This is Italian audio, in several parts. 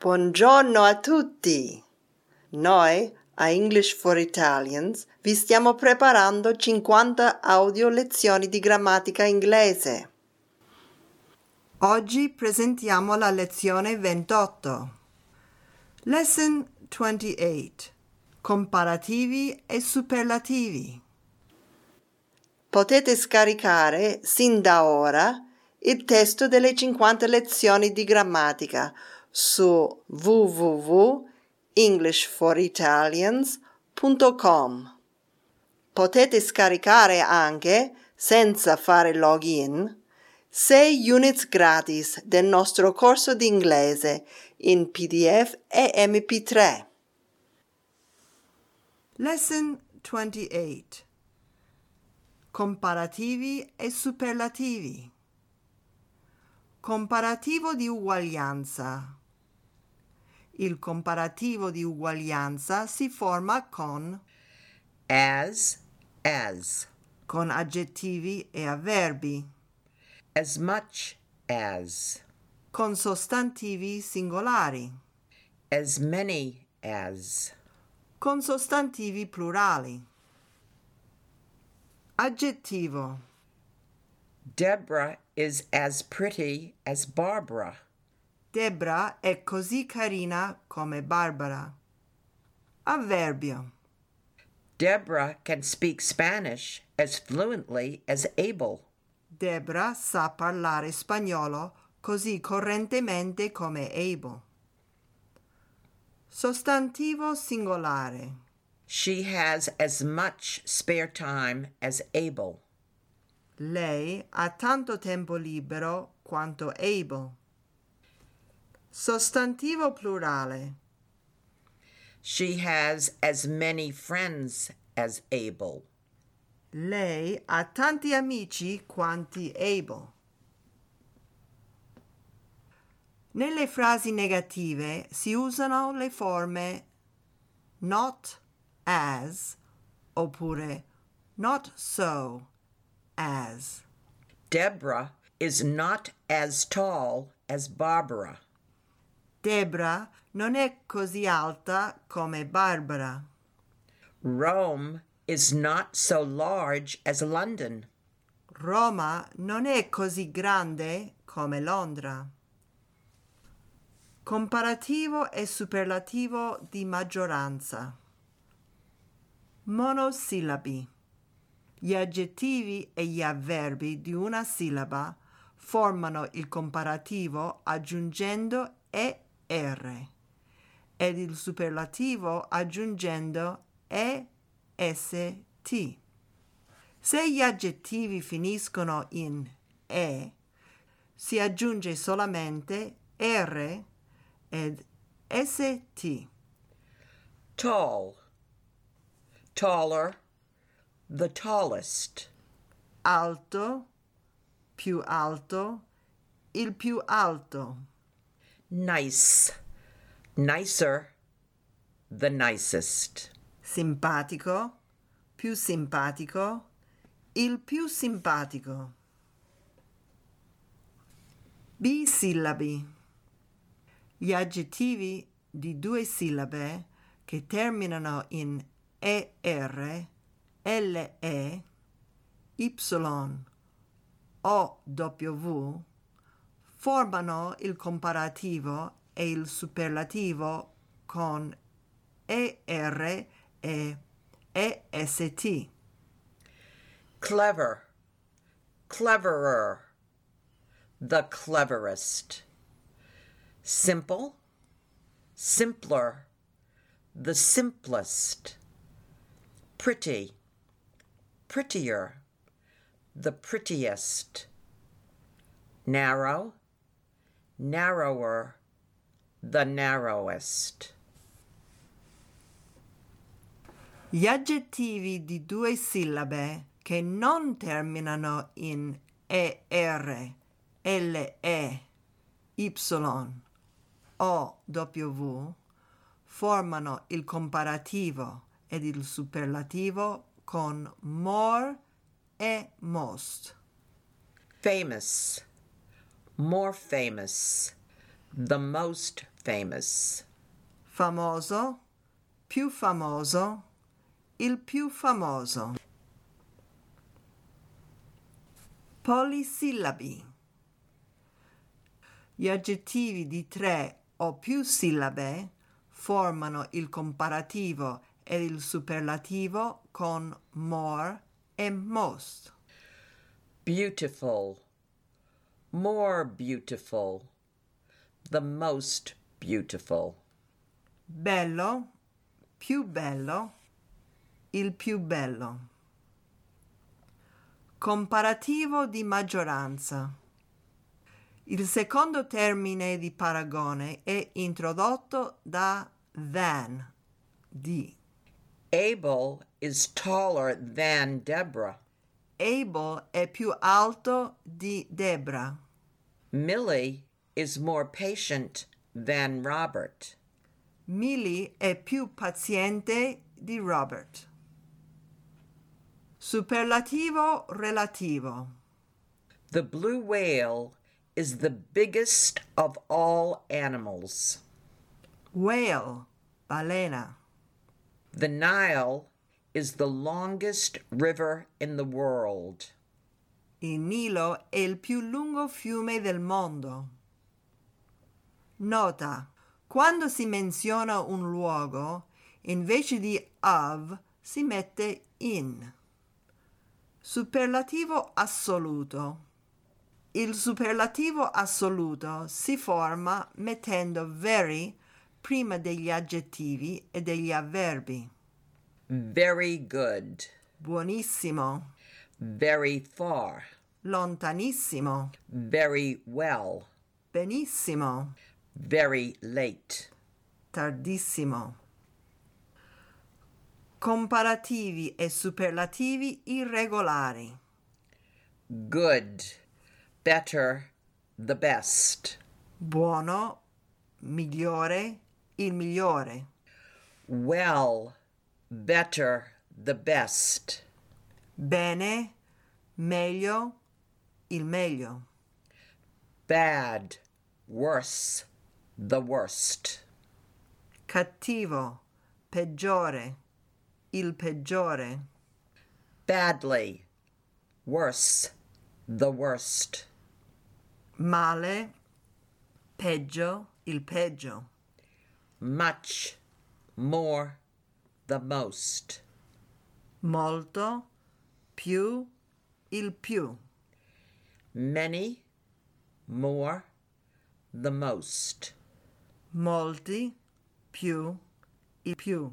Buongiorno a tutti! Noi, a English for Italians, vi stiamo preparando 50 audio lezioni di grammatica inglese. Oggi presentiamo la lezione 28. Lesson 28. Comparativi e superlativi. Potete scaricare sin da ora il testo delle 50 lezioni di grammatica su www.englishforitalians.com. Potete scaricare anche, senza fare login, 6 units gratis del nostro corso di inglese in PDF e MP3. Lesson 28 Comparativi e superlativi Comparativo di uguaglianza. Il comparativo di uguaglianza si forma con as, as, con aggettivi e avverbi, as much as, con sostantivi singolari, as many as, con sostantivi plurali. Aggettivo. Deborah is as pretty as Barbara. Debra è così carina come Barbara. Avverbio. Deborah can speak Spanish as fluently as Abel. Debra sa parlare spagnolo così correntemente come Abel. Sostantivo singolare. She has as much spare time as Abel. Lei ha tanto tempo libero quanto Abel. Sostantivo plurale. She has as many friends as Abel. Lei ha tanti amici quanti Abel. Nelle frasi negative si usano le forme not as oppure not so as. Deborah is not as tall as Barbara. Debra non è così alta come Barbara. Rome is not so large as London. Roma non è così grande come Londra. Comparativo e superlativo di maggioranza. Monosillabi. Gli aggettivi e gli avverbi di una sillaba formano il comparativo aggiungendo e R ed il superlativo aggiungendo EST. Se gli aggettivi finiscono in E, si aggiunge solamente R ed ST. Tall, taller, the tallest. Alto, più alto, il più alto. Nice, nicer, the nicest. Simpatico, più simpatico, il più simpatico. Bisillabi. Gli aggettivi di due sillabe che terminano in ER, LE, Y o W formano il comparativo e il superlativo con ER e EST. Clever, cleverer, the cleverest. Simple, simpler, the simplest. Pretty, prettier, the prettiest. Narrow, narrower, the narrowest. Gli aggettivi di due sillabe che non terminano in ER, LE, Y o W formano il comparativo ed il superlativo con more e most. Famous, more famous, the most famous. Famoso, più famoso, il più famoso. Polisillabi. Gli aggettivi di tre o più sillabe formano il comparativo ed il superlativo con more e most. Beautiful, more beautiful, the most beautiful. Bello, più bello, il più bello. Comparativo di maggioranza. Il secondo termine di paragone è introdotto da than, di. Abel is taller than Deborah. Abel è più alto di Debra. Millie is more patient than Robert. Millie è più paziente di Robert. Superlativo relativo. The blue whale is the biggest of all animals. Whale, balena. The Nile is the longest river in the world. Il Nilo è il più lungo fiume del mondo. Nota. Quando si menziona un luogo, invece di of si mette in. Superlativo assoluto. Il superlativo assoluto si forma mettendo very prima degli aggettivi e degli avverbi. Very good. Buonissimo, Very far. lontanissimo, Very well. benissimo, Very late. tardissimo. Comparativi e superlativi irregolari. Good. Better. The best. Buono, migliore, il migliore. Well. Better. The best. Bene, meglio, il meglio. Bad. Worse. The worst. Cattivo, peggiore, il peggiore. Badly. Worse. The worst. Male, peggio, il peggio. Much. More. The most. Molto, più, il più. Many. More. The most. Molti, più, il più.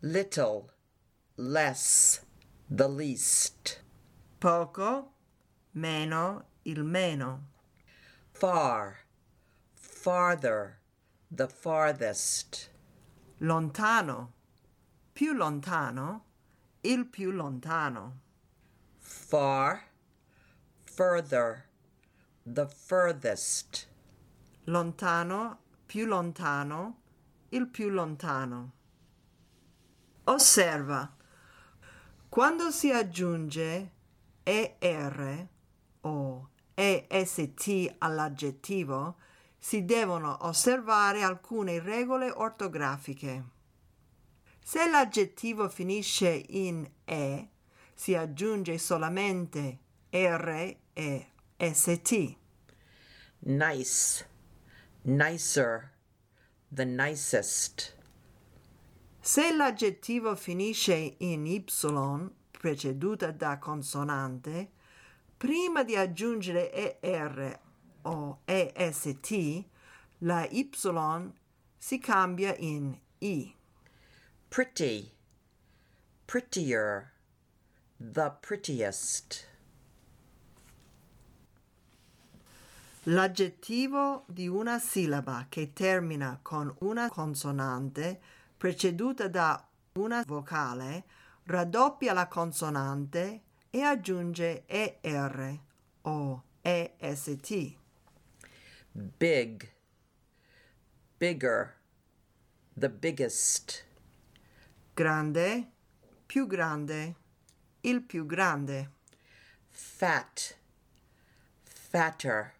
Little. Less. The least. Poco, meno, il meno. Far. Farther. The farthest. Lontano, più lontano, il più lontano. Far. Further. The furthest. Lontano, più lontano, il più lontano. Osserva. Quando si aggiunge ER o EST all'aggettivo, si devono osservare alcune regole ortografiche. Se l'aggettivo finisce in E, si aggiunge solamente R e ST. Nice. Nicer. The nicest. Se l'aggettivo finisce in Y preceduta da consonante, prima di aggiungere ER o EST, la Y si cambia in I. Pretty. Prettier. The prettiest. L'aggettivo di una sillaba che termina con una consonante preceduta da una vocale raddoppia la consonante e aggiunge ER o EST. Big. Bigger. The biggest. Grande, più grande, il più grande. Fat. Fatter.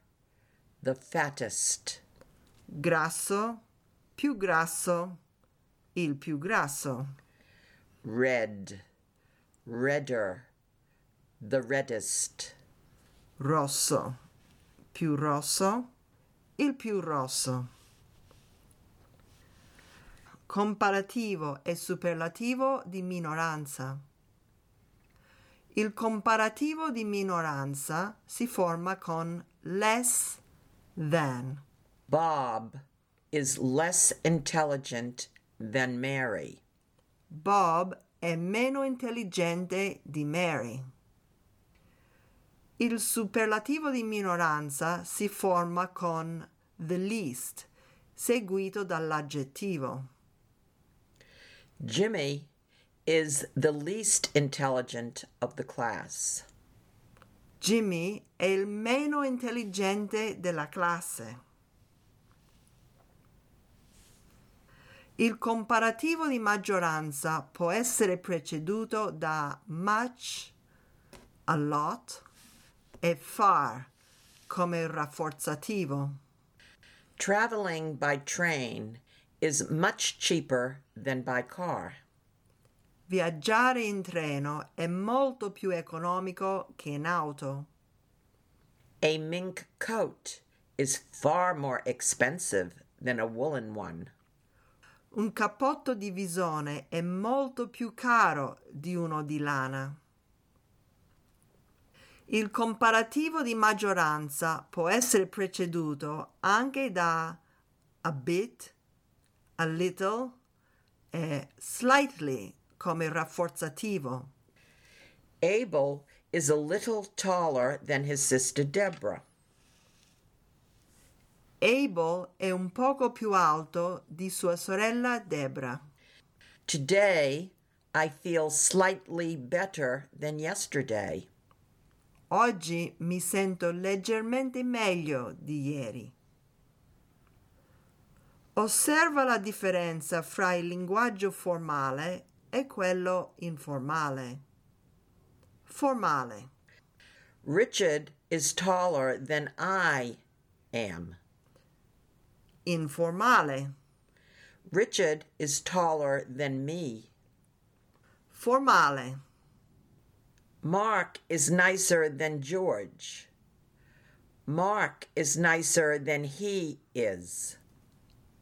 The fattest. grasso, più grasso, il più grasso, red, redder, the reddest, rosso, più rosso, il più rosso. Comparativo e superlativo di minoranza. Il comparativo di minoranza si forma con less than. Bob is less intelligent than Mary. Bob è meno intelligente di Mary. Il superlativo di minoranza si forma con the least, seguito dall'aggettivo. Jimmy is the least intelligent of the class. Jimmy è il meno intelligente della classe. Il comparativo di maggioranza può essere preceduto da much, a lot e far come rafforzativo. Traveling by train is much cheaper than by car. Viaggiare in treno è molto più economico che in auto. A mink coat is far more expensive than a woolen one. Un cappotto di visone è molto più caro di uno di lana. Il comparativo di maggioranza può essere preceduto anche da a bit, a little e slightly come rafforzativo. Abel is a little taller than his sister Deborah. Abel è un poco più alto di sua sorella Debra. Today, I feel slightly better than yesterday. Oggi mi sento leggermente meglio di ieri. Osserva la differenza fra il linguaggio formale e quello informale. Formale. Richard is taller than I am. Informale. Richard is taller than me. Formale. Mark is nicer than George. Mark is nicer than he is.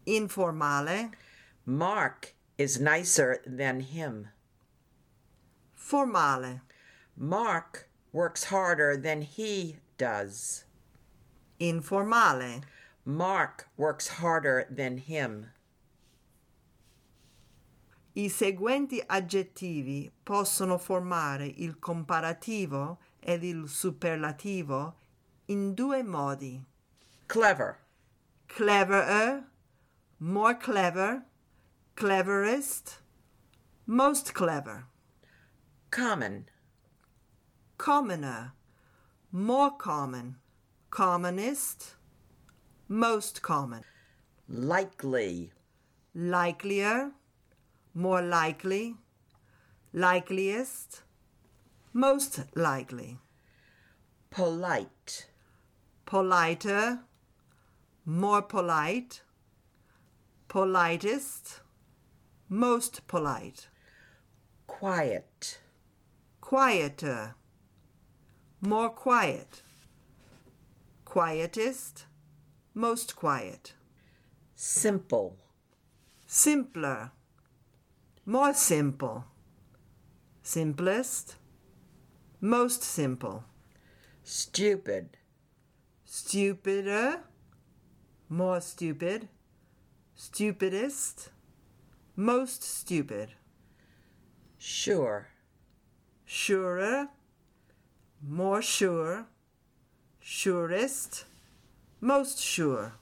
Informale. Mark is nicer than him. Formale. Mark works harder than he does. Informale. Mark works harder than him. I seguenti aggettivi possono formare il comparativo ed il superlativo in due modi. Clever, Cleverer, more clever, cleverest, most clever. common, Commoner, more common, commonest, most common. likely, likelier, more likely, likeliest, most likely, polite, politer, more polite, politest, most polite, quiet, quieter, more quiet, quietest, most quiet, simple, simpler, more simple, simplest, most simple, stupid, stupider, more stupid, stupidest, most stupid, sure, surer, more sure, surest, most sure.